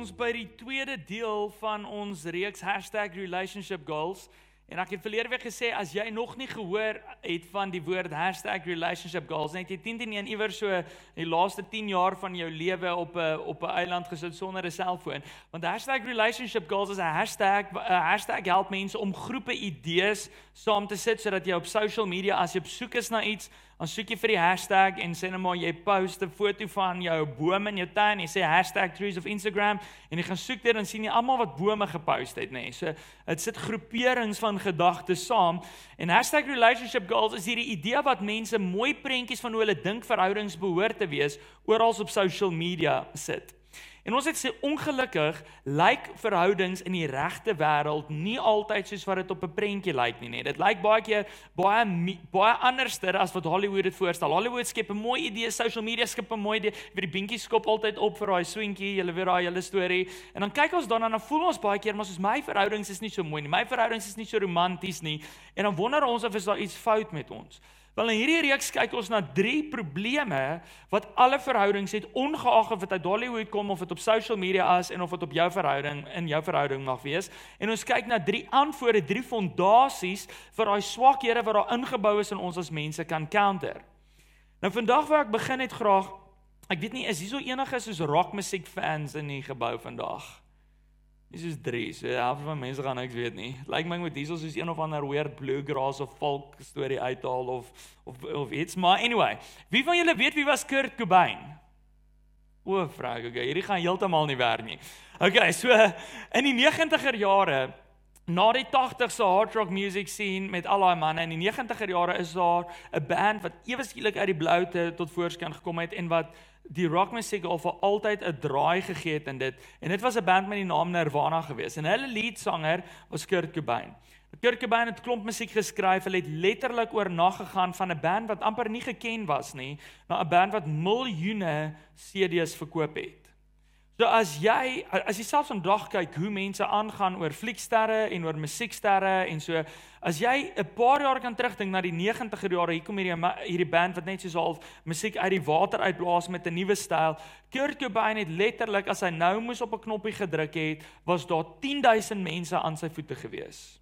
ons by die tweede deel van ons reeks #relationshipgoals en ek het verlede week gesê as jy nog nie gehoor het van die woord #relationshipgoals net jy 10 teen 1 iewers so die laaste 10 jaar van jou lewe op 'n op 'n eiland gesit sonder 'n selfoon. Want #relationshipgoals is 'n hashtag 'n hashtag help mense om groepe idees saam te sit sodat jy op social media as jy op soek is na iets dan soek jy vir die hashtag en sê net maar jy post 'n foto van jou boom in jou tuin en jy sê #trees of Instagram en jy gaan soek dit en sien jy almal wat bome gepost het nê. Nee. So dit sit groeperings van gedagtes saam en #relationship goals is hierdie idee wat mense mooi prentjies van hoe hulle dink verhoudings behoort te wees oral op social media sit. En ons het sê ongelukkig lyk verhoudings in die regte wêreld nie altyd soos wat dit op 'n prentjie lyk nie, nee. Dit lyk baie keer baie baie anderster as wat Hollywood dit voorstel. Hollywood skep 'n mooi idee, social media skep 'n mooi idee, vir die binkies skop altyd op vir daai swinkie, julle weet daai hele storie. En dan kyk ons daarna en dan voel ons baie keer maar soos my verhoudings is nie so mooi nie. My verhoudings is nie so romanties nie. En dan wonder ons of is daar iets fout met ons. Wel in hierdie reeks kyk ons na drie probleme wat alle verhoudings het ongeag of dit uit Hollywood kom of dit op social media is en of dit op jou verhouding in jou verhouding mag wees. En ons kyk na drie antwoorde, drie fondasies vir daai swakhede wat daar ingebou is in ons as mense kan counter. Nou vandag wil ek begin net graag ek weet nie is hier so enige soos rockmusiek fans in die gebou vandag. Dis is 3. So half van mense gaan niks weet nie. Lyk like my met diesel soos een of ander weird bluegrass of folk storie uithaal of of of iets. Maar anyway, wie van julle weet wie was Kurt Cobain? O, vraag, okay, hierdie gaan heeltemal nie werk nie. Okay, so in die 90er jare na die 80s se hard rock music scene met al daai manne in die 90er jare is daar 'n band wat ewe skielik uit die blou te tot voorskyn gekom het en wat die rockmusiek al vir altyd 'n draai gegee het in dit. En dit was 'n band met die naam Nirvana geweest. En hulle leadsanger was Kurt Cobain. Kurt Cobain het klomp musiek geskryf. Hulle het letterlik oornag gegaan van 'n band wat amper nie geken was nie na 'n band wat miljoene CD's verkoop het. So as jy as jy selfs vandag kyk hoe mense aangaan oor flieksterre en oor musieksterre en so as jy 'n paar jaar kan terugdink na die 90er jare hier kom hierdie hierdie band wat net soos half musiek uit die water uitblaas met 'n nuwe styl Kurt Cobain het letterlik as hy nou moes op 'n knoppie gedruk het was daar 10000 mense aan sy voete gewees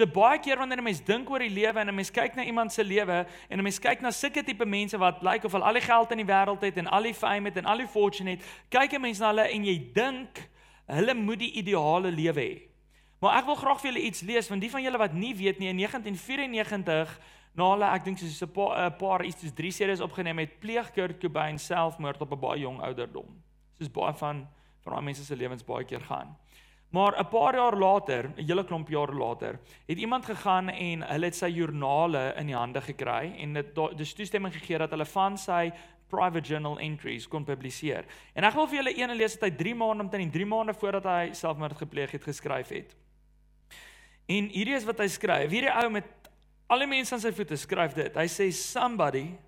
So baie keer wanneer 'n mens dink oor die lewe en 'n mens kyk na iemand se lewe en 'n mens kyk na sulke tipe mense wat lyk like of hulle al die geld in die wêreld het en al die fame het en al die fortune het, kyk 'n mens na hulle en jy dink hulle moet die ideale lewe hê. Maar ek wil graag vir julle iets lees van die van julle wat nie weet nie in 1994 na hulle ek dink soos 'n paar 'n paar iets soos 3 series opgeneem het, pleeg Kurt Cobain selfmoord op 'n baie jong ouderdom. Soos baie van van daai mense se lewens baie keer gaan. Maar 'n paar jaar later, 'n hele klomp jare later, het iemand gegaan en hulle het sy joernale in die hande gekry en dit dis toestemming gegee dat hulle van sy private journal entries kon publiseer. En ek wil vir julle een lees wat hy 3 maande omtrent 3 maande voordat hy selfmoord gepleeg het geskryf het. En hierdie is wat hy skryf. Hierdie ou met al die mense aan sy voete skryf dit. Hy sê somebody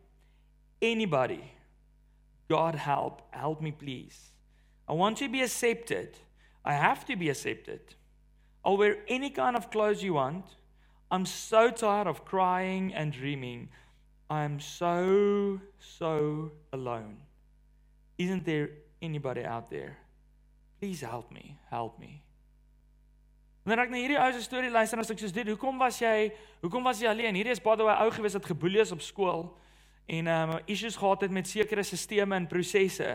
anybody God help help me please. I want to be accepted. I have to be accepted. I'll wear any kind of clothes you want. I'm so tired of crying and dreaming. I'm so, so alone. Isn't there anybody out there? Please help me, help me. Wanneer ek na hierdie ou se storie luister, dan sê ek soos dit, hoekom was jy, hoekom was jy alleen? Hierdie is baie ou gewees wat geboelie is op skool en ehm um, issues gehad het met sekere stelsels en prosesse.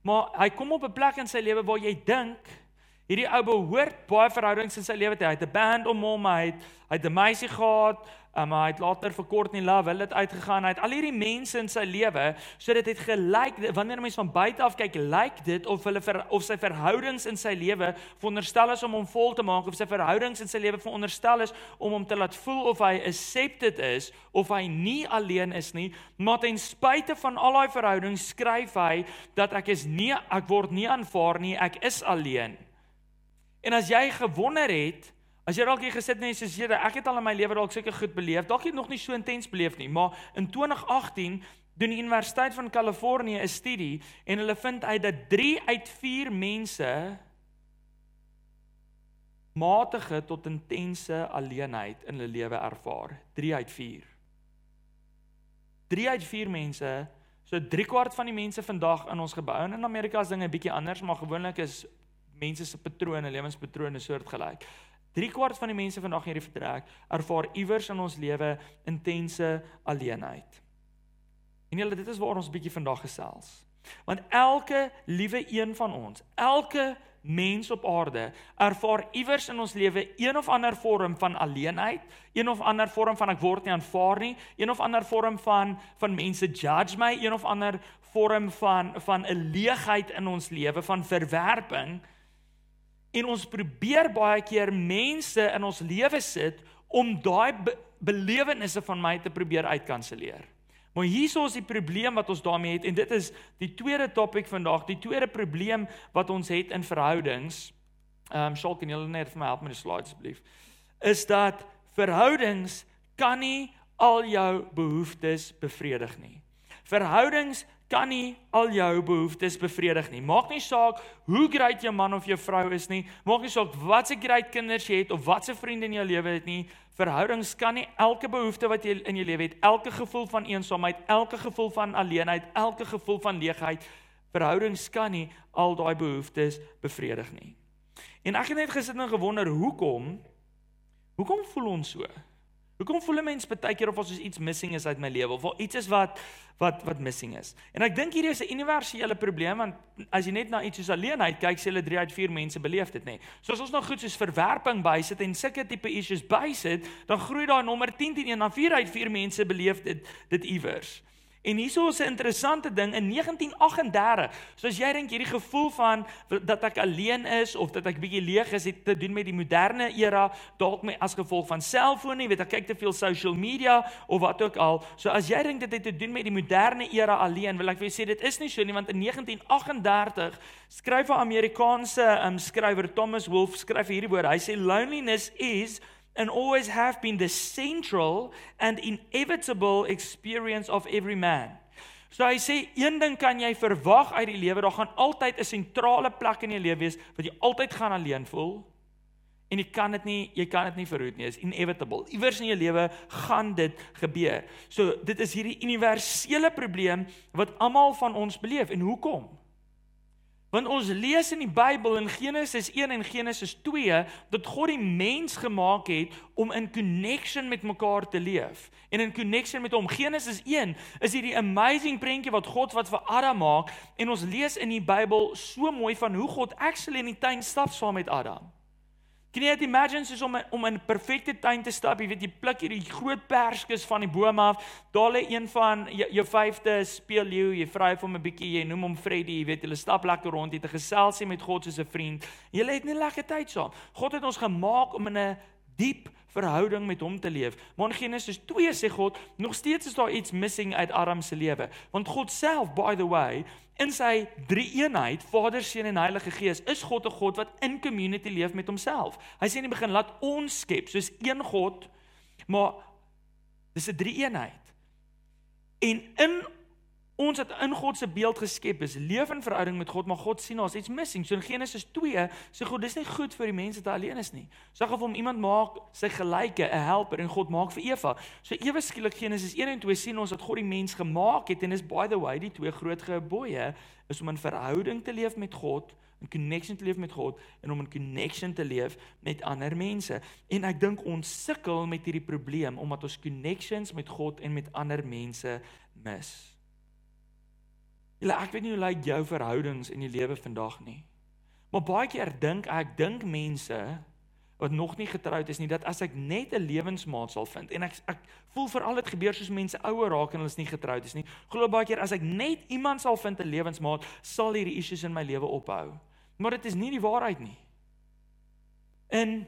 Maar hy kom op 'n plek in sy lewe waar jy dink Hierdie ou behoort baie verhoudings in sy lewe te hê. Hy het 'n band om hom, hy het hy het 'n meisie gehad, um, hy het later vir Courtney Love, hulle het uitgegaan. Hy het al hierdie mense in sy lewe, so dit het gelyk wanneer mense van buite af kyk, lyk dit of hulle ver, of sy verhoudings in sy lewe veronderstel is om hom vol te maak of sy verhoudings in sy lewe veronderstel is om hom te laat voel of hy accepted is of hy nie alleen is nie, maar ten spyte van al daai verhoudings skryf hy dat ek is nie ek word nie aanvaar nie, ek is alleen. En as jy gewonder het, as jy dalk hier gesit net soos jy, ek het al in my lewe dalk seker goed beleef, dalk het nog nie so intens beleef nie, maar in 2018 doen die Universiteit van Kalifornië 'n studie en hulle vind uit dat 3 uit 4 mense matige tot intense alleenheid in hulle lewe ervaar. 3 uit 4. 3 uit 4 mense, so 3 kwart van die mense vandag in ons gebou en in Amerika is dinge bietjie anders, maar gewoonlik is mense se patrone, lewenspatrone soortgelyk. 3 kwart van die mense vandag hierdie vertrek ervaar iewers in ons lewe intense alleenheid. En julle dit is waar ons bietjie vandag gesels. Want elke liewe een van ons, elke mens op aarde ervaar iewers in ons lewe een of ander vorm van alleenheid, een of ander vorm van ek word nie aanvaar nie, een of ander vorm van van mense judge my, een of ander vorm van van 'n leegheid in ons lewe van verwerping. En ons probeer baie keer mense in ons lewe sit om daai be belewennisse van my te probeer uitkanselleer. Maar hierso is die probleem wat ons daarmee het en dit is die tweede topik vandag, die tweede probleem wat ons het in verhoudings. Ehm um, Shaul kan julle net vir my help met die slides asseblief. Is dat verhoudings kan nie al jou behoeftes bevredig nie. Verhoudings kan nie al jou behoeftes bevredig nie. Maak nie saak hoe great jou man of jou vrou is nie. Maak nie saak wat se great kinders jy het of wat se vriende in jou lewe het nie. Verhoudings kan nie elke behoefte wat jy in jou lewe het, elke gevoel van eensaamheid, elke gevoel van alleenheid, elke gevoel van leegheid, verhoudings kan nie al daai behoeftes bevredig nie. En ek het net gesit en gewonder hoekom hoekom voel ons so? Hoekom voel 'n mens baie keer of as iets missing is uit my lewe of iets is wat wat wat missing is? En ek dink hierdie is 'n universele probleem want as jy net na iets soos alleenheid kyk, sê hulle 3 uit 4 mense beleef dit nê. So as ons nog goed soos verwerping bysit en sulke tipe issues bysit, dan groei daai nommer 10 teen 1 na 4 uit 4 mense beleef dit dit iewers. En hierso is 'n interessante ding in 1938. So as jy dink hierdie gevoel van dat ek alleen is of dat ek bietjie leeg is, het te doen met die moderne era, dalk met as gevolg van selfone, weet ek kyk te veel social media of wat ook al. So as jy dink dit het te doen met die moderne era alleen, wil ek vir jou sê dit is nie so nie want in 1938 skryf 'n Amerikaanse um, skrywer Thomas Wolfe skryf hierdie woorde. Hy sê loneliness is and always have been the central and inevitable experience of every man. So hy sê een ding kan jy verwag uit die lewe, daar gaan altyd 'n sentrale plek in jou lewe wees wat jy altyd gaan alleen voel. En jy kan dit nie, jy kan dit nie verhoed nie. Is inevitable. Iewers in jou lewe gaan dit gebeur. So dit is hierdie universele probleem wat almal van ons beleef en hoekom? Want ons lees in die Bybel in Genesis 1 en Genesis 2 dat God die mens gemaak het om in connection met mekaar te leef en in connection met hom. Genesis 1 is hierdie amazing prentjie wat God wat vir Adam maak en ons lees in die Bybel so mooi van hoe God actually in die tuin stap saam met Adam. Jy dit imagine soos om om in 'n perfekte tuin te stap, jy weet jy pluk hierdie groot perskes van die boom af, daar lê een van jou, jou vyfde speelleeu, jy vra hom 'n bietjie, jy noem hom Freddy, jy weet hulle stap lekker rond, jy 'n geselsie met God soos 'n vriend. Jy het net lekker tyd saam. God het ons gemaak om in 'n diep verhouding met hom te leef. Maar in Genesis 2 sê God, nog steeds is daar iets missing uit Adam se lewe. Want God self, by the way, in sy drie-eenheid, Vader, Seun en Heilige Gees, is God 'n God wat in community leef met homself. Hy sê in die begin, laat ons skep soos een God, maar dis 'n drie-eenheid. En in ons het in God se beeld geskep is leef in verhouding met God maar God sien ons iets missing. So in Genesis 2 sê God dis nie goed vir die mense te alleen is nie. Sê of hom iemand maak sy gelyke 'n helper en God maak vir Eva. So ewe skielik Genesis 1 en 2 sien ons dat God die mens gemaak het en is by the way die twee groot gebooie is om in verhouding te leef met God in connection te leef met God en om in connection te leef met ander mense. En ek dink ons sukkel met hierdie probleem omdat ons connections met God en met ander mense mis Julle ek weet nie hoe lyk jou verhoudings in die lewe vandag nie. Maar baie keer dink ek dink mense wat nog nie getroud is nie dat as ek net 'n lewensmaat sal vind en ek ek voel veral dit gebeur soos mense ouer raak en hulle is nie getroud is nie. Glo baie keer as ek net iemand sal vind 'n lewensmaat, sal hierdie issues in my lewe ophou. Maar dit is nie die waarheid nie. In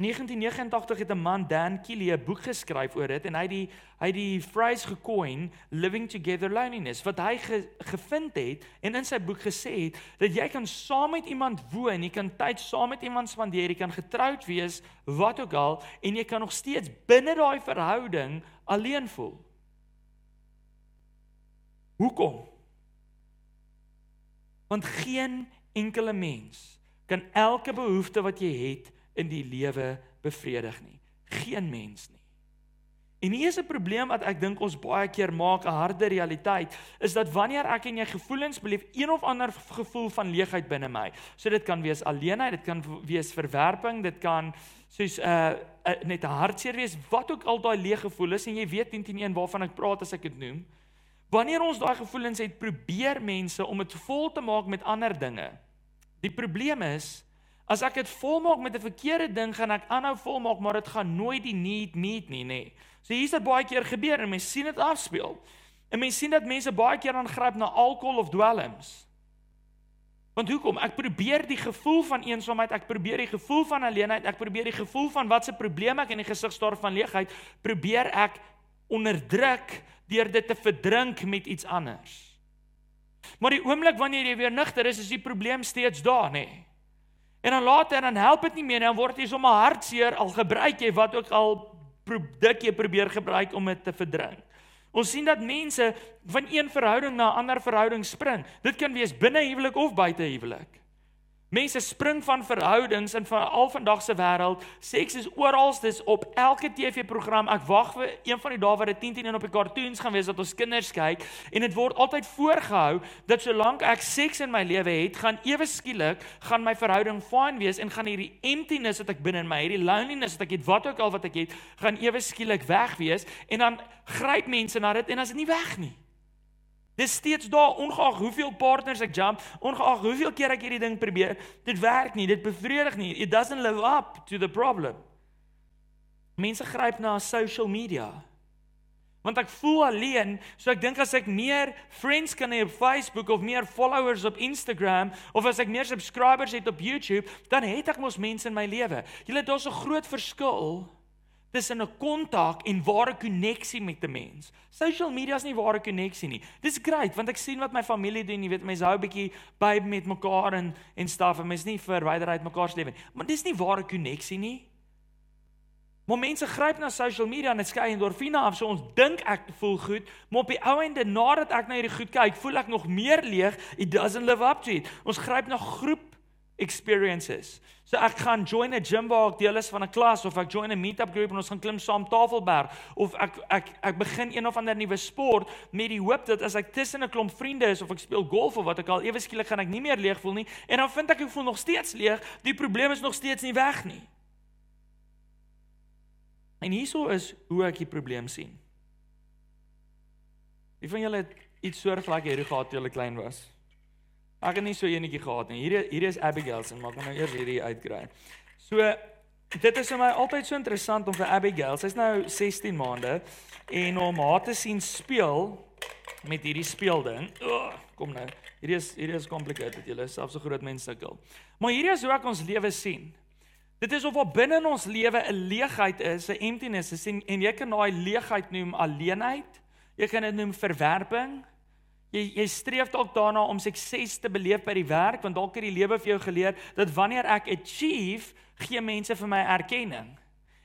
1989 het 'n man Dan Kelly 'n boek geskryf oor dit en hy die hy die phrase gecoin living together loneliness wat hy ge, gevind het en in sy boek gesê het dat jy kan saam met iemand woon, jy kan tyd saam met iemand spandeer, jy kan getroud wees, wat ook al en jy kan nog steeds binne daai verhouding alleen voel. Hoekom? Want geen enkele mens kan elke behoefte wat jy het in die lewe bevredig nie. Geen mens nie. En hier is 'n probleem wat ek dink ons baie keer maak 'n harde realiteit, is dat wanneer ek en jy gevoelens beleef, een of ander gevoel van leegheid binne my. So dit kan wees alleenheid, dit kan wees verwerping, dit kan soos 'n uh, uh, net 'n hartseer wees, wat ook al daai leë gevoel is en jy weet 101 waarvan ek praat as ek dit noem. Wanneer ons daai gevoelens het, probeer mense om dit vol te maak met ander dinge. Die probleem is As ek dit volmaak met 'n verkeerde ding, gaan ek aanhou volmaak, maar dit gaan nooit die need meet nie, nê. Nee. So hier's dit baie keer gebeur en mense sien dit afspeel. En mense sien dat mense baie keer aangryp na alkohol of dwelms. Want hoekom? Ek probeer die gevoel van eensaamheid, ek probeer die gevoel van alleenheid, ek probeer die gevoel van wat se probleme ek in die gesig staar van leegheid, probeer ek onderdruk deur dit te verdrink met iets anders. Maar die oomblik wanneer jy weer nugter is, is die probleem steeds daar, nê. Nee. En dan later dan help dit nie meer nie, dan word jy sommer hartseer al gebruik jy wat ook al produk jy probeer gebruik om dit te verdrink. Ons sien dat mense van een verhouding na 'n ander verhouding spring. Dit kan wees binne huwelik of buite huwelik. Mense spring van verhoudings in van al vandag se wêreld. Seks is oral, dis op elke TV-program. Ek wag vir een van die dae wat dit 10 teen 1 op die cartoons gaan wees dat ons kinders kyk en dit word altyd voorgehou dat solank ek seks in my lewe het, gaan ewe skielik gaan my verhouding fyn wees en gaan hierdie emptiness wat ek binne in my, hierdie loneliness wat ek het, wat ook al wat ek het, gaan ewe skielik weg wees en dan gryp mense na dit en as dit nie weg nie. Dis steeds daar ongeag hoeveel partners ek jump, ongeag hoeveel keer ek hierdie ding probeer, dit werk nie, dit bevredig nie. It doesn't live up to the problem. Mense gryp na social media. Want ek voel alleen, so ek dink as ek meer friends kan hê op Facebook of meer followers op Instagram of as ek meer subscribers het op YouTube, dan het ek mos mense in my lewe. Julle daar's 'n groot verskil tussen 'n kontak en ware koneksie met 'n mens. Social media is nie ware koneksie nie. Dis great want ek sien wat my familie doen, jy weet, mense hou 'n bietjie by met mekaar en en staf en mense nie verwyder uit mekaar se lewe nie. Maar dis nie ware koneksie nie. Maar mense gryp na social media en dit skei endorfine af, so ons dink ek voel goed, maar op die ou ende nadat ek na hierdie goed kyk, voel ek nog meer leeg. It doesn't live up to it. Ons gryp na groep experiences. So ek gaan join 'n gym waar ek deel is van 'n klas of ek join 'n meetup groep en ons gaan klim saam Tafelberg of ek ek ek begin een of ander nuwe sport met die hoop dat as ek tussen 'n klomp vriende is of ek speel golf of wat ek al ewe skielik gaan ek nie meer leeg voel nie en dan vind ek ek voel nog steeds leeg, die probleem is nog steeds nie weg nie. En hieso is hoe ek die probleem sien. Wie van julle het iets soortgelyk hierdie gehad toe julle klein was? Ek het nie so enetjie gehad nie. Hier hier is Abigail se, maar ek gaan nou eers hierdie uitkry. So dit is vir my altyd so interessant om vir Abigail, sy's nou 16 maande en om haar te sien speel met hierdie speelding. Oh, kom nou. Hierdie is hierdie is complicated. Jy is selfs so groot mense sukkel. Maar hierdie is hoe ek ons lewe sien. Dit is of wat binne in ons lewe 'n leegheid is, 'n emptiness is en, en jy kan daai leegheid noem alleenheid. Jy kan dit noem verwerping. Jy jy streef dalk daarna om sukses te beleef by die werk want dalk het die lewe vir jou geleer dat wanneer ek achieve, gee mense vir my erkenning.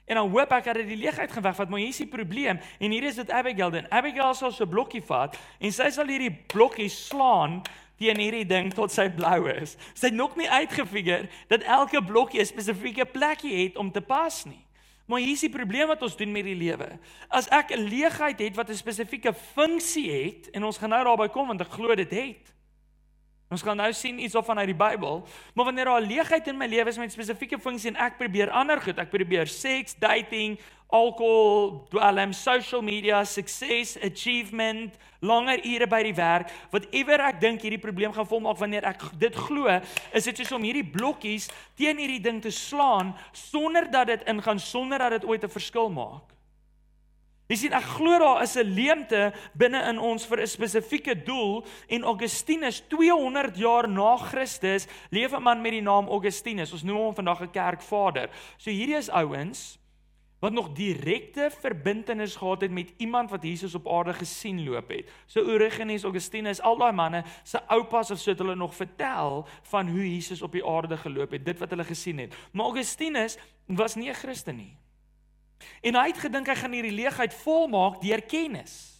En dan hoop ek dat dit die leegheid gaan wegvat, maar hier is die probleem en hier is dit Abigail dan. Abigail sal so 'n blokkie vat en sy sal hierdie blokkie slaan teen hierdie ding tot sy blou is. Sy het nog nie uitgefigure dat elke blokkie 'n spesifieke plekkie het om te pas nie. Maar hier is die probleem wat ons doen met die lewe. As ek 'n leegheid het wat 'n spesifieke funksie het en ons gaan nou daarby kom want ek glo dit het. Ons gaan nou sien iets of vanuit die Bybel, maar wanneer daar 'n leegheid in my lewe is met spesifieke funksie en ek probeer ander goed, ek probeer seks, dating, alkohol, dwelm, social media, success, achievement, langer ure by die werk, whatever ek dink hierdie probleem gaan volmaak wanneer ek dit glo, is dit soos om hierdie blokkies teen hierdie ding te slaan sonder dat dit ingaan, sonder dat dit ooit 'n verskil maak. Jy sien, ek glo daar is 'n leemte binne in ons vir 'n spesifieke doel en Augustinus 200 jaar na Christus leef 'n man met die naam Augustinus. Ons noem hom vandag 'n kerkvader. So hierdie is ouens wat nog direkte verbintenis gehad het met iemand wat Jesus op aarde gesien loop het. So Origenes, Augustinus, al daai manne se oupas of so het hulle nog vertel van hoe Jesus op die aarde geloop het, dit wat hulle gesien het. Maar Augustinus was nie 'n Christen nie. En hy het gedink hy gaan hierdie leegheid volmaak deur kennis.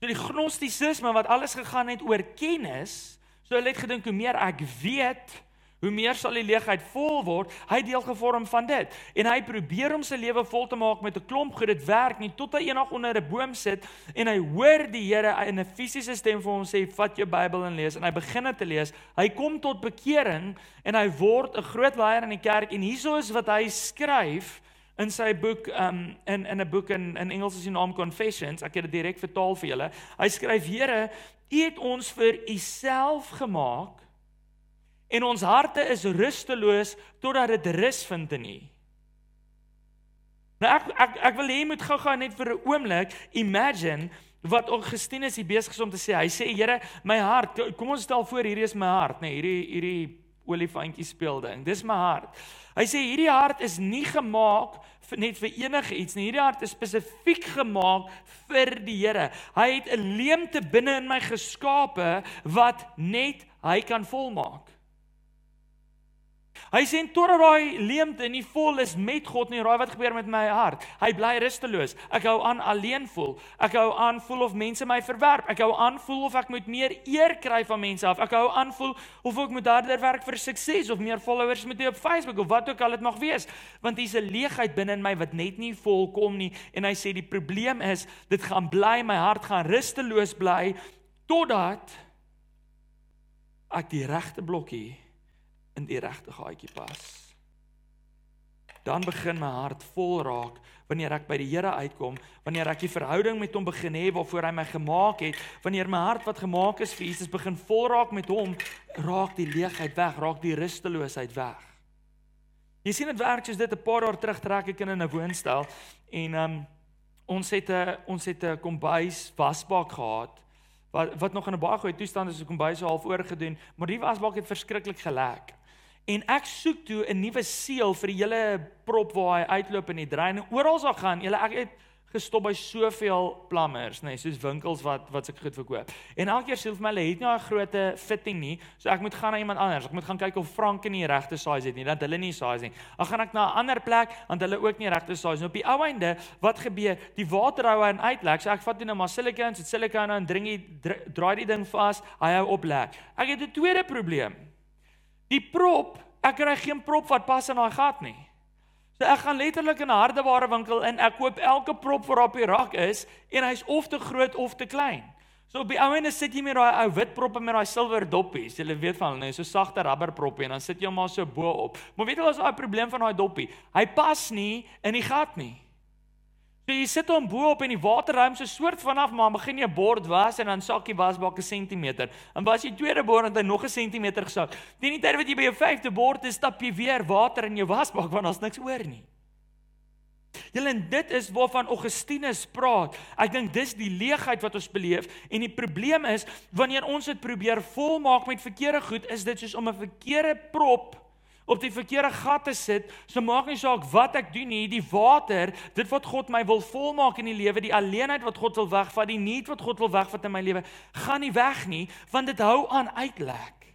So die gnostisisme wat alles gegaan het oor kennis, so hulle het gedink hoe meer ek weet, hoe meer sal die leegheid vol word. Hy deel gevorm van dit. En hy probeer om sy lewe vol te maak met 'n klomp goed. Dit werk nie tot hy eendag onder 'n boom sit en hy hoor die Here in 'n fisiese stem vir hom sê, "Vat jou Bybel en lees." En hy begin dit te lees. Hy kom tot bekering en hy word 'n groot leier in die kerk en hieso is wat hy skryf in sy boek um in in 'n boek in in Engels is die naam Confessions. Ek het dit direk vertaal vir julle. Hy skryf: "Here, U het ons vir U self gemaak en ons harte is rusteloos totdat dit rus vind in U. Nou ek ek ek wil hê jy moet gou-gou net vir 'n oomblik imagine wat Augustinus hier besig is om te sê. Hy sê Here, my hart, kom ons stel voor hierdie is my hart, nê, nee, hierdie hierdie olifantjie speel ding. Dis my hart. Hy sê hierdie hart is nie gemaak vir net vir enige iets nie. Hierdie hart is spesifiek gemaak vir die Here. Hy het 'n leemte binne in my geskape wat net hy kan volmaak. Hy sê totdat daai leemte nie vol is met God nie, raai wat gebeur met my hart? Hy bly rusteloos. Ek hou aan alleen voel. Ek hou aan voel of mense my verwerp. Ek hou aan voel of ek moet meer eer kry van mense af. Ek hou aan voel of ek moet harder werk vir sukses of meer followers moet hê op Facebook of wat ook al dit mag wees, want hier's 'n leegheid binne in my wat net nie volkom nie en hy sê die probleem is dit gaan bly my hart gaan rusteloos bly totdat ek die regte blokkie in die regte gaatjie pas. Dan begin my hart vol raak wanneer ek by die Here uitkom, wanneer ek die verhouding met hom begin hê waarvoor hy my gemaak het, wanneer my hart wat gemaak is vir Jesus begin vol raak met hom, raak die leegheid weg, raak die rusteloosheid weg. Jy sien dit werk soos dit 'n paar jaar terug trek ek in 'n woonstel en um, ons het 'n ons het 'n kombuis wasbak gehad wat wat nog in 'n baie goeie toestand is, so kombuis half oorgedoen, maar die wasbak het verskriklik gelek. En ek soek toe 'n nuwe seël vir die hele prop waar hy uitloop in die drein. Oral sal gaan. Julle ek het gestop by soveel plammers, nê, nee, soos winkels wat wat ek goed verkoop. En elke keer sê hulle vir my hulle het nie 'n groot fitting nie, so ek moet gaan na iemand anders. Ek moet gaan kyk of Frank nie die regte size het nie, dat hulle nie size nie. Dan gaan ek na 'n ander plek want hulle ook nie regte size nie. Op die ou einde, wat gebeur? Die water hou aan uitlek. So ek vat nou maar silikon, so silikon en dring die draai die ding vas, hy hou op lek. Ek het 'n tweede probleem. Die prop, ek kry geen prop wat pas in daai gat nie. So ek gaan letterlik in 'n hardeware winkel in, ek koop elke prop wat op die rak is en hy's of te groot of te klein. So op die ou ende sit jy met daai ou wit proppe met daai silwer doppies. Jy weet van hulle, so sagte rubber proppe en dan sit jy hom maar so bo op. Maar weet jy wat is daai probleem van daai doppie? Hy pas nie in die gat nie. So jy sit hom bo op en die water ruim so soort vanaf maar begin jy 'n bord was en dan sakkie wasbak 'n sentimeter. En was jy tweede bord en hy nog 'n sentimeter gesak. Teen die tyd wat jy by jou vyfde bord is, stap jy weer water in jou wasbak want daar's niks oor nie. Julle en dit is waarvan Augustinus praat. Ek dink dis die leegheid wat ons beleef en die probleem is wanneer ons dit probeer volmaak met verkeerde goed, is dit soos om 'n verkeerde prop op die verkeerde gat te sit, so maak nie saak wat ek doen nie, die water, dit wat God my wil volmaak in die lewe, die alleenheid wat God wil wegvat, die nuut wat God wil wegvat in my lewe, gaan nie weg nie, want dit hou aan uitlek.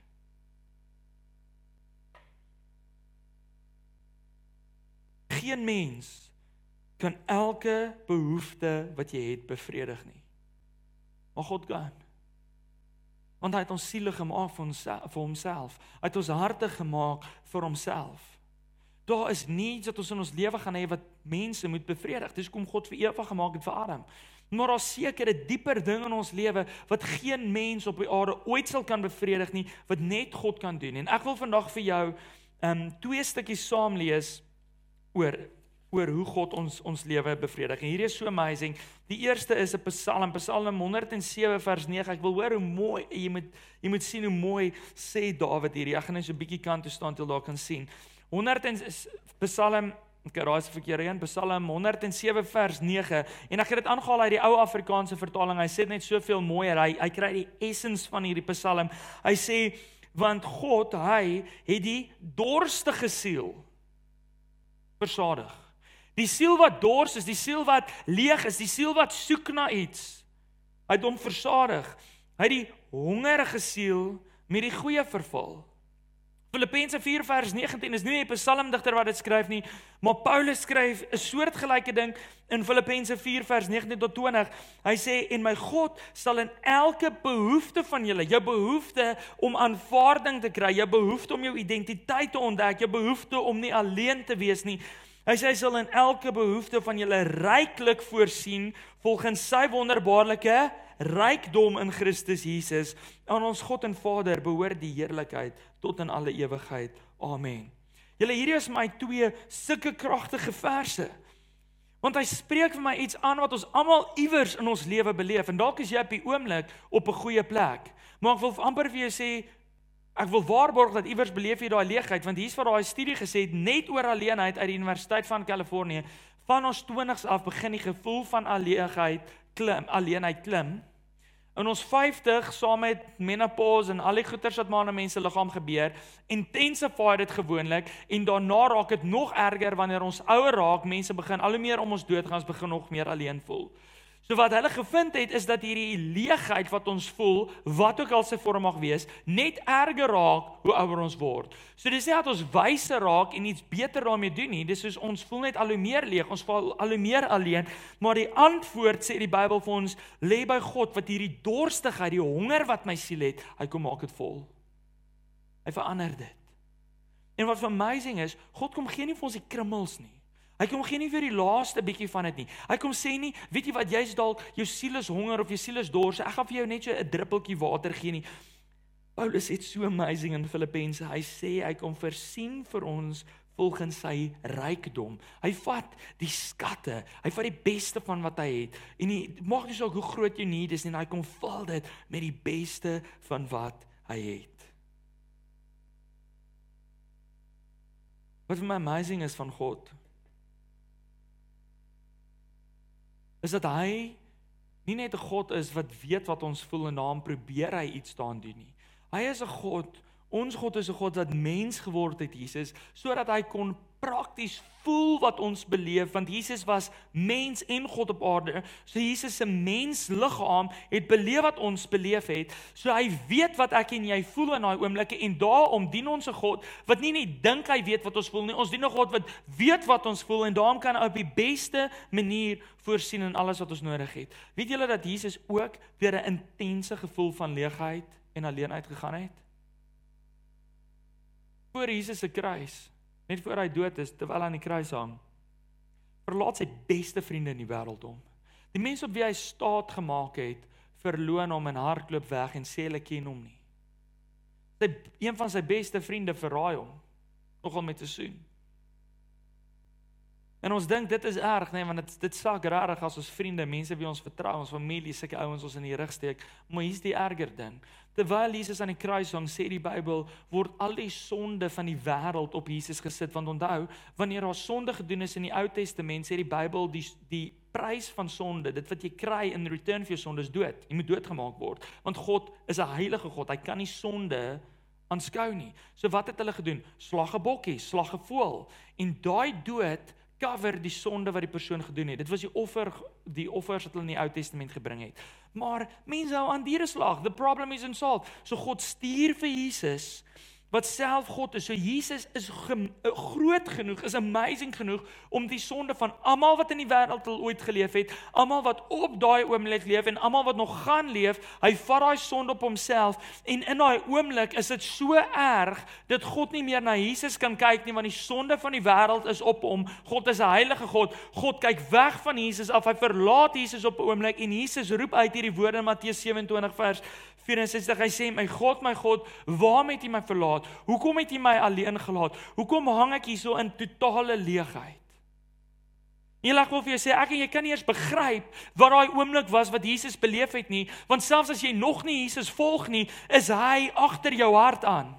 Geen mens kan elke behoefte wat jy het bevredig nie. Maar God kan want hy het ons siele gemaak vir ons vir homself. Hy het ons harte gemaak vir homself. Daar is niets wat ons in ons lewe gaan hê wat mense moet bevredig. Dis kom God vir Eva gemaak het vir Adam. Maar daar's sekere dieper dinge in ons lewe wat geen mens op die aarde ooit sal kan bevredig nie, wat net God kan doen. En ek wil vandag vir jou um twee stukkies saam lees oor oor hoe God ons ons lewe bevredig. En hierdie is so amazing. Die eerste is 'n Psalm, Psalm 107 vers 9. Ek wil hoor hoe mooi jy moet jy moet sien hoe mooi sê Dawid hierdie. Ek gaan net so 'n bietjie kant toe staan til daar kan sien. 100 en Psalm Ek raai se verkeerde een, Psalm 107 vers 9 en ek het dit aangehaal uit die ou Afrikaanse vertaling. Hy sê net soveel mooier. Hy hy kry die essence van hierdie Psalm. Hy sê want God, hy het die dorstige siel versadig. Die siel wat dors is, die siel wat leeg is, die siel wat soek na iets. Hy het hom versadig. Hy het die hongerige siel met die goeie vervul. Filippense 4 vers 19 is nie 'n psalmdigter wat dit skryf nie, maar Paulus skryf 'n soortgelyke ding in Filippense 4 vers 19 tot 20. Hy sê en my God sal in elke behoefte van julle, jou behoefte om aanvaarding te kry, jou behoefte om jou identiteit te ontdek, jou behoefte om nie alleen te wees nie. Hy sê hy sal in elke behoefte van julle ryklik voorsien volgens sy wonderbaarlike rykdom in Christus Jesus. Aan ons God en Vader behoort die heerlikheid tot in alle ewigheid. Amen. Julle hierdie is my twee sulke kragtige verse. Want hy spreek vir my iets aan wat ons almal iewers in ons lewe beleef en dalk is jy op die oomblik op 'n goeie plek. Maar ek wil amper vir jou sê ek wil waarborg dat iewers beleef jy daai leegheid want hier's wat daai studie gesê het net oor alleenheid uit die Universiteit van Kalifornië van ons 20s af begin die gevoel van alleenheid klim, alleenheid klim. In ons 50 saam met menopause en al die goeters wat maar in mense liggaam gebeur, intensify dit gewoonlik en daarna raak dit nog erger wanneer ons ouer raak, mense begin al hoe meer om ons dood gaan, ons begin nog meer alleen voel. So wat hulle gevind het is dat hierdie leegheid wat ons voel, wat ook al se vorm mag wees, net erger raak hoe ouer ons word. So dis nie dat ons wyser raak en iets beter daarmee doen nie, dis soos ons voel net al hoe meer leeg, ons voel al hoe meer alleen, maar die antwoord sê die Bybel vir ons, lê by God wat hierdie dorstigheid, die honger wat my siel het, hy kom maak dit vol. Hy verander dit. En wat amazing is, God kom gee nie vir ons die krummels nie. Hy kom gee nie vir die laaste bietjie van dit nie. Hy kom sê nie, weet jy wat, jy's dalk jou siel is honger of jou siel is dors. Ek gaan vir jou net so 'n druppeltjie water gee nie. Paulus het so amazing in Filippense. Hy sê hy kom versien vir ons volgens sy rykdom. Hy vat die skatte, hy vat die beste van wat hy het. En nie maak nie saak hoe groot jou need is nie, hy kom vul dit met die beste van wat hy het. Wat vir my amazing is van God is dat hy nie net 'n God is wat weet wat ons voel en daarom probeer hy iets daaraan doen nie. Hy is 'n God, ons God is 'n God wat mens geword het Jesus sodat hy kon prakties voel wat ons beleef want Jesus was mens en God op aarde. So Jesus se mensliggaam het beleef wat ons beleef het. So hy weet wat ek en jy voel in daai oomblikke en daarom dien ons 'n God wat nie net dink hy weet wat ons voel nie. Ons dien 'n God wat weet wat ons voel en daarom kan hy op die beste manier voorsien in alles wat ons nodig het. Weet julle dat Jesus ook deur 'n intense gevoel van leegheid en alleenheid gegaan het? Voor Jesus se kruis net voor hy dood is terwyl hy aan die kruis hang verlaat sy beste vriende in die wêreld hom. Die mense op wie hy staat gemaak het verloon hom en hardloop weg en sê hulle ken hom nie. Sy een van sy beste vriende verraai hom nogal met 'n soen En ons dink dit is erg, nee, want dit dit sak rarig as ons vriende, mense wie ons vertrou, ons familie, sulke ouens ons in die rug steek. Maar hier's die erger ding. Terwyl Jesus aan die kruis hang, sê die Bybel, word al die sonde van die wêreld op Jesus gesit. Want onthou, wanneer daar sonde gedoen is in die Ou Testament, sê die Bybel die die prys van sonde, dit wat jy kry in return vir jou sonde is dood. Jy moet doodgemaak word, want God is 'n heilige God. Hy kan nie sonde aanskou nie. So wat het hulle gedoen? Slag 'n bokkie, slag 'n voël. En daai dood cover die sonde wat die persoon gedoen het. Dit was die offer die offers wat hulle in die Ou Testament gebring het. Maar mense hou aan diere slag. The problem is unsolved. So God stuur vir Jesus wat self God is. So Jesus is eh, groot genoeg, is amazing genoeg om die sonde van almal wat in die wêreld al ooit geleef het, almal wat op daai oomblik leef en almal wat nog gaan leef, hy vat daai sonde op homself en in daai oomblik is dit so erg dat God nie meer na Jesus kan kyk nie want die sonde van die wêreld is op hom. God is 'n heilige God. God kyk weg van Jesus af. Hy verlaat Jesus op 'n oomblik en Jesus roep uit hierdie woorde in Matteus 27 vers 64 hy sê my God my God waarom het U my verlaat hoekom het U my alleen gelaat hoekom hang ek hier so in totale leegheid Eendag wil vir jou sê ek en jy kan nie eers begryp wat daai oomblik was wat Jesus beleef het nie want selfs as jy nog nie Jesus volg nie is hy agter jou hart aan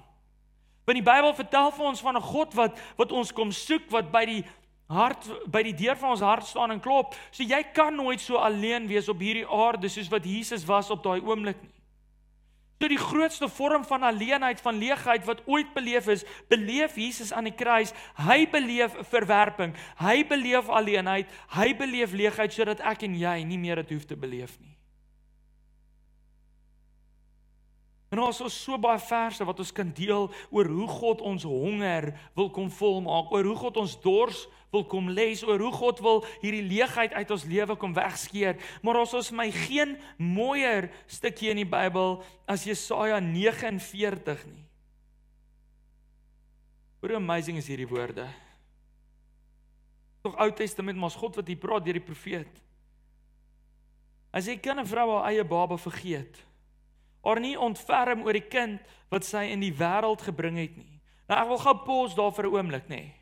Want die Bybel vertel vir ons van 'n God wat wat ons kom soek wat by die hart by die deur van ons hart staan en klop. So jy kan nooit so alleen wees op hierdie aarde soos wat Jesus was op daai oomblik nie. So die grootste vorm van alleenheid, van leegheid wat ooit beleef is, beleef Jesus aan die kruis. Hy beleef verwerping, hy beleef alleenheid, hy beleef leegheid sodat ek en jy nie meer dit hoef te beleef nie. En ons het so baie verse wat ons kan deel oor hoe God ons honger wil kom volmaak, oor hoe God ons dors wil kom les, oor hoe God wil hierdie leegheid uit ons lewe kom wegskeer. Maar ons ons my geen mooier stukkie in die Bybel as Jesaja 49 nie. Hoe amazing is hierdie woorde. Tog Ou Testament, maar God wat hier praat deur die profeet. As jy kan 'n vrou haar eie baba vergeet, haar nie ontferm oor die kind wat sy in die wêreld gebring het nie. Nou ek wil gou pause daar vir 'n oomblik, nê.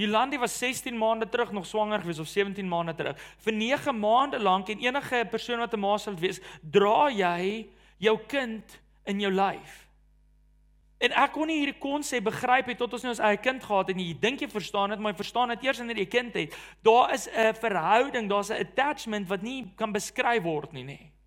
Jolandi was 16 maande terug nog swanger gewees of 17 maande terug. Vir 9 maande lank en enige persoon wat 'n ma sal wees, dra jy jou kind in jou lyf. En ek kon nie hierdie konsep begryp het tot ons nou ons eie kind gehad het nie. Jy dink jy verstaan dit, maar jy verstaan dit eers wanneer jy 'n kind het. Daar is 'n verhouding, daar's 'n attachment wat nie kan beskryf word nie, nê.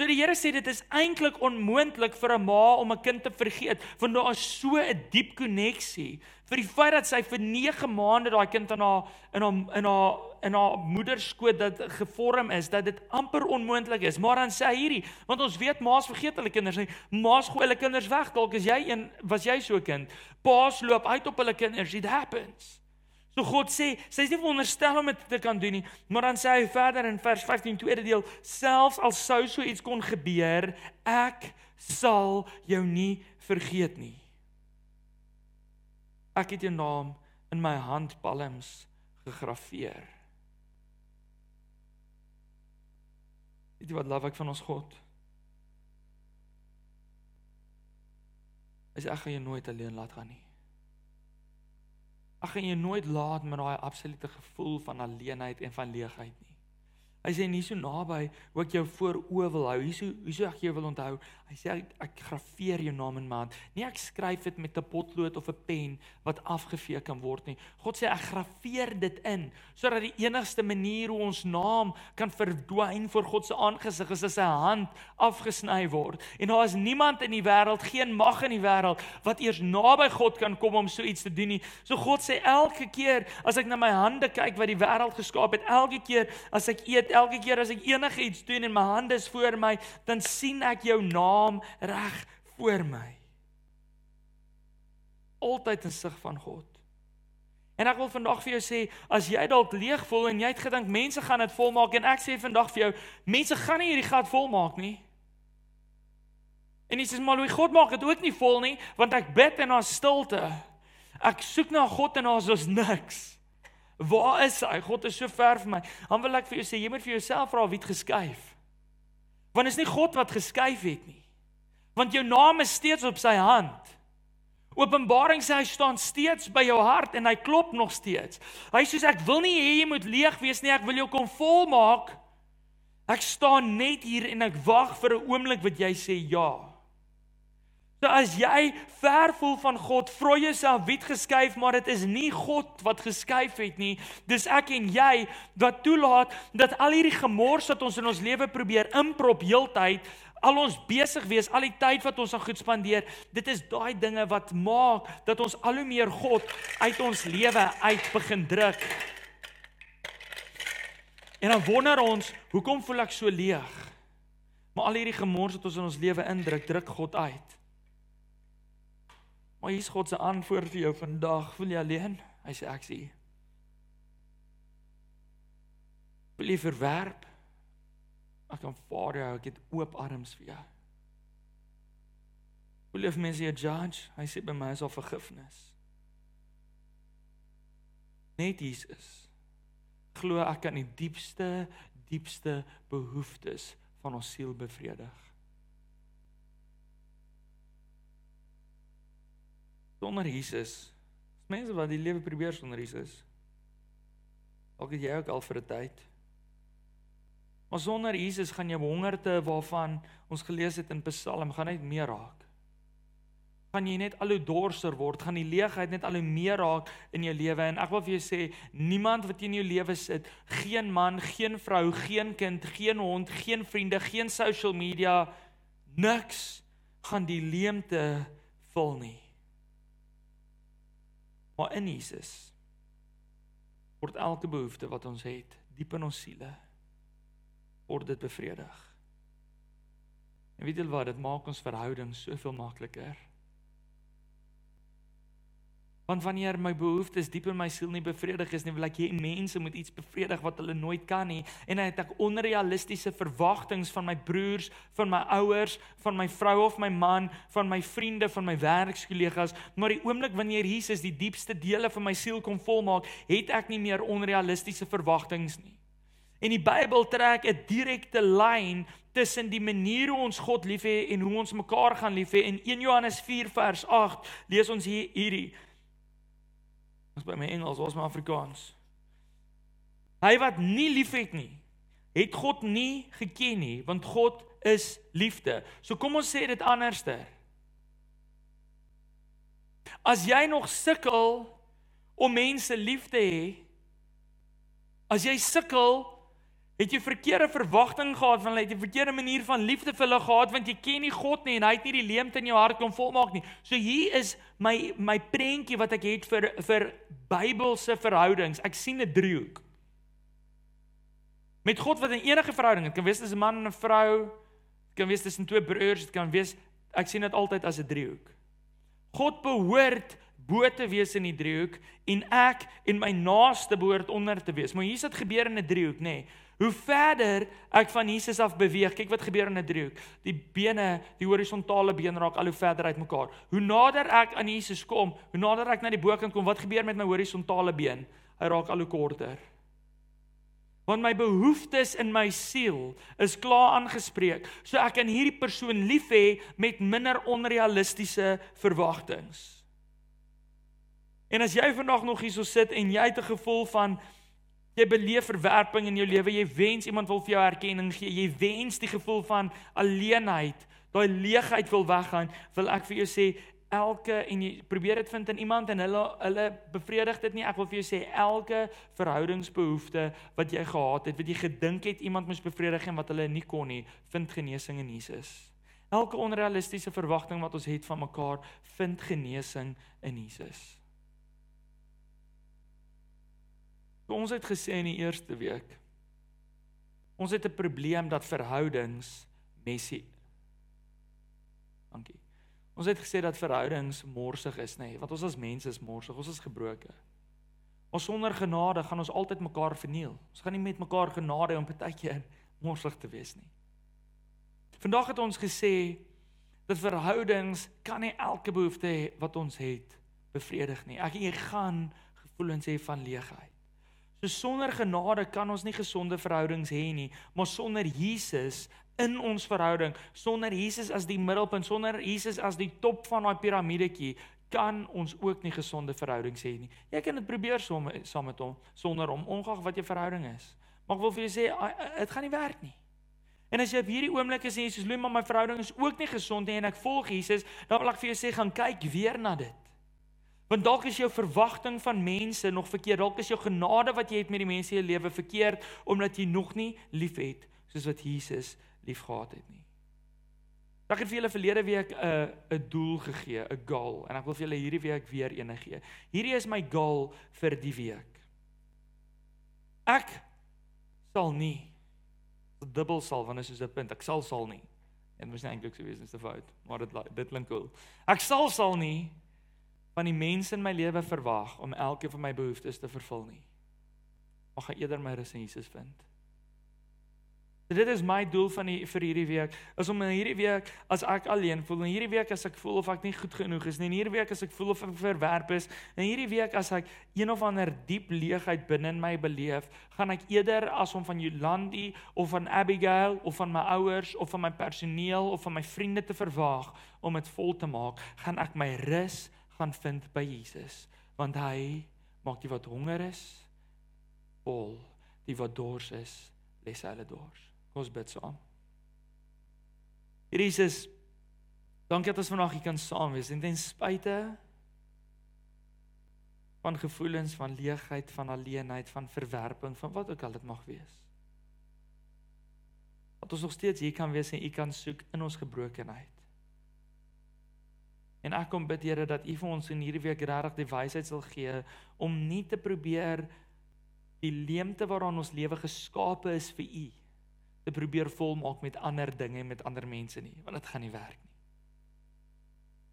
So die Here sê dit is eintlik onmoontlik vir 'n ma om 'n kind te vergeet, want daar is so 'n diep koneksie vir die feit dat sy vir 9 maande daai kind in haar in haar in haar in haar moeder skoot dat gevorm is dat dit amper onmoontlik is. Maar dan sê hy hierdie, want ons weet ma's vergeet hulle kinders nie. Ma's gooi hulle kinders weg. Dalk is jy een was jy so 'n kind. Pa's loop uit op hulle kinders. It happens. So God sê, sy is nie veronderstel om dit te kan doen nie, maar dan sê hy verder in vers 15 tweede deel, selfs al sou so iets kon gebeur, ek sal jou nie vergeet nie. Ek het jou naam in my handpalms gegraveer. Weet jy wat lief ek van ons God? Is ek gaan jou nooit alleen laat gaan nie. Ek gaan jou nooit laat met daai absolute gevoel van alleenheid en van leegheid nie. Hy sê nie so naby hoe ek jou voor oë wil hou. Hierso hierso ek jou wil onthou. Hy sê ek, ek graveer jou naam in my hand. Nie ek skryf dit met 'n potlood of 'n pen wat afgevee kan word nie. God sê ek graveer dit in sodat die enigste manier hoe ons naam kan verdwyn voor God se aangesig is as sy hand afgesny word. En daar is niemand in die wêreld, geen mag in die wêreld wat eers naby God kan kom om so iets te doen nie. So God sê elke keer as ek na my hande kyk wat die wêreld geskaap het, elke keer as ek eet elke keer as ek enigiets doen en my hande is voor my, dan sien ek jou naam reg voor my. Altyd in sig van God. En ek wil vandag vir jou sê, as jy dalk leeg voel en jy het gedink mense gaan dit volmaak en ek sê vandag vir jou, mense gaan nie hierdie gat volmaak nie. En jy sê maar hoe God maak dit ook nie vol nie, want ek bid en daar's stilte. Ek soek na God en daar's ons niks. Waar is hy? God is so ver van my. Dan wil ek vir jou sê, jy moet vir jouself vra wie het geskuif. Want is nie God wat geskuif het nie. Want jou naam is steeds op sy hand. Openbaring sê hy staan steeds by jou hart en hy klop nog steeds. Hy sê ek wil nie hê jy moet leeg wees nie, ek wil jou kom volmaak. Ek staan net hier en ek wag vir 'n oomblik wat jy sê ja. So as jy ver voel van God, vra jouself wie het geskuif, maar dit is nie God wat geskuif het nie. Dis ek en jy wat toelaat dat al hierdie gemors wat ons in ons lewe probeer inprop heeltyd, al ons besig wees, al die tyd wat ons aan goed spandeer, dit is daai dinge wat maak dat ons al hoe meer God uit ons lewe uit begin druk. En dan wonder ons, hoekom voel ek so leeg? Maar al hierdie gemors wat ons in ons lewe indruk, druk God uit. Maar hier's God se antwoord vir jou vandag. Voel jy alleen? Hy sê ek sien. Wil jy verwerp? Ek kan vaar jou, ek het oop arms vir jou. Wil jy mense jou judge? Hy sê by my is al vergifnis. Net Jesus. Glo ek kan die diepste diepste behoeftes van ons siel bevredig. Sonder Jesus. Mense wat die lewe probeer sonder Jesus. Ook jy ook al vir 'n tyd. Maar sonder Jesus gaan jy hongerte waarvan ons gelees het in Psalm gaan net meer raak. Gaan jy net al hoe dorser word, gaan die leegheid net al hoe meer raak in jou lewe en ek wil vir jou sê niemand wat in jou lewe sit, geen man, geen vrou, geen kind, geen hond, geen vriende, geen social media, niks gaan die leemte vul nie. Maar in Jesus word elke behoefte wat ons het, diep in ons siele, word dit bevredig. En weet julle wat, dit maak ons verhouding soveel makliker. Want wanneer my behoeftes diep in my siel nie bevredig is nie, wil ek hê mense moet iets bevredig wat hulle nooit kan nie. En dan het ek onrealistiese verwagtinge van my broers, van my ouers, van my vrou of my man, van my vriende, van my werkskollegas. Maar die oomblik wanneer Jesus die diepste dele van my siel kom volmaak, het ek nie meer onrealistiese verwagtinge nie. En die Bybel trek 'n direkte lyn tussen die manier hoe ons God liefhet en hoe ons mekaar gaan liefhet. In 1 Johannes 4 vers 8 lees ons hier hierdie Ons by my Engels, ons my Afrikaans. Hy wat nie liefhet nie, het God nie geken nie, want God is liefde. So kom ons sê dit anderster. As jy nog sukkel om mense lief te hê, as jy sukkel Het jy verkeerde verwagting gehad van hulle? Het jy verkeerde manier van liefde vir hulle gehad want jy ken nie God nie en hy het nie die leemte in jou hart kom volmaak nie. So hier is my my prentjie wat ek het vir vir Bybelse verhoudings. Ek sien 'n driehoek. Met God wat in enige verhouding, dit kan wees tussen 'n man en 'n vrou, dit kan wees tussen twee broers, dit kan wees ek sien dit altyd as 'n driehoek. God behoort bo te wees in die driehoek en ek en my naaste behoort onder te wees. Maar hier's dit gebeur in 'n driehoek, nê? Nee. Hoe verder ek van Jesus af beweeg, kyk wat gebeur in 'n driehoek. Die bene, die horisontale been raak al hoe verder uitmekaar. Hoe nader ek aan Jesus kom, hoe nader ek na die bokant kom, wat gebeur met my horisontale been? Hy raak al hoe korter. Want my behoeftes in my siel is klaar aangespreek. So ek kan hierdie persoon lief hê met minder onrealistiese verwagtinge. En as jy vandag nog hierso sit en jy het 'n gevoel van Jy beleef verwerping in jou lewe. Jy wens iemand wil vir jou erkenning gee. Jy wens die gevoel van alleenheid, daai leegheid wil weggaan. Wil ek vir jou sê elke en jy probeer dit vind in iemand en hulle hulle bevredig dit nie. Ek wil vir jou sê elke verhoudingsbehoefte wat jy gehad het, wat jy gedink het iemand moes bevredig en wat hulle nie kon nie, vind genesing in Jesus. Elke onrealistiese verwagting wat ons het van mekaar, vind genesing in Jesus. So ons het gesê in die eerste week ons het 'n probleem dat verhoudings messy Dankie. Ons het gesê dat verhoudings morsig is, nê, nee, want ons as mense is morsig, ons is gebroken. Ons sonder genade gaan ons altyd mekaar verniel. Ons gaan nie met mekaar genade om partykeer morsig te wees nie. Vandag het ons gesê dat verhoudings kan nie elke behoefte wat ons het bevredig nie. Ek jy gaan gevoelens hê van leegheid. So sonder genade kan ons nie gesonde verhoudings hê nie, maar sonder Jesus in ons verhouding, sonder Jesus as die middelpunt, sonder Jesus as die top van daai piramidetjie, kan ons ook nie gesonde verhoudings hê nie. Jy kan dit probeer saam saam met hom sonder hom, ongeag wat jou verhouding is. Maar ek wil vir jou sê, dit gaan nie werk nie. En as jy op hierdie oomblik is en jy sê, "Loei, maar my verhouding is ook nie gesond nie en ek volg Jesus," dan wil ek vir jou sê, "Gaan kyk weer na dit." Want dalk is jou verwagting van mense nog verkeerd. Dalk is jou genade wat jy het met die mense in jou lewe verkeerd omdat jy nog nie liefhet soos wat Jesus liefgehad het nie. Ek het vir julle verlede week 'n uh, 'n doel gegee, 'n goal en ek wil vir julle hierdie week weer een gee. Hierdie is my goal vir die week. Ek sal nie dubbel sal wanneer soos 'n punt. Ek sal sal nie. Dit was nie eintlik so wees net 'n fout, maar dit dit klink cool. Ek sal sal nie van die mense in my lewe verwag om elkeen van my behoeftes te vervul nie. Mag ek eerder my rus in Jesus vind. So dit is my doel van die vir hierdie week. Is om in hierdie week as ek alleen voel, in hierdie week as ek voel of ek nie goed genoeg is nie, in hierdie week as ek voel of ek verwerp is, in hierdie week as ek een of ander diep leegheid binne in my beleef, gaan ek eerder as om van Jolandi of van Abigail of van my ouers of van my personeel of van my vriende te verwag om dit vol te maak, gaan ek my rus gaan vind by Jesus want hy maak die wat honger is vol die wat dors is les hulle dors. Kom ons bid saam. Here Jesus dankie dat ons vanaand hier kan saam wees en ten spyte van gevoelens van leegheid van alleenheid van verwerping van wat ook al dit mag wees dat ons nog steeds hier kan wees en u kan soek in ons gebrokenheid En ek kom bid Here dat U vir ons in hierdie week regtig die wysheid sal gee om nie te probeer die leemte waaraan ons lewe geskape is vir U te probeer volmaak met ander dinge en met ander mense nie, want dit gaan nie werk nie.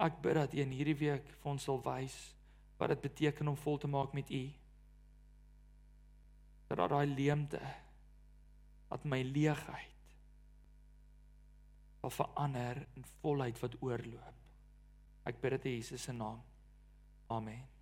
Ek bid dat U in hierdie week vir ons sal wys wat dit beteken om vol te maak met U. Dat daai leemte dat my leegheid sal verander in volheid wat oorloop. Ek bid dit in Jesus se naam. Amen.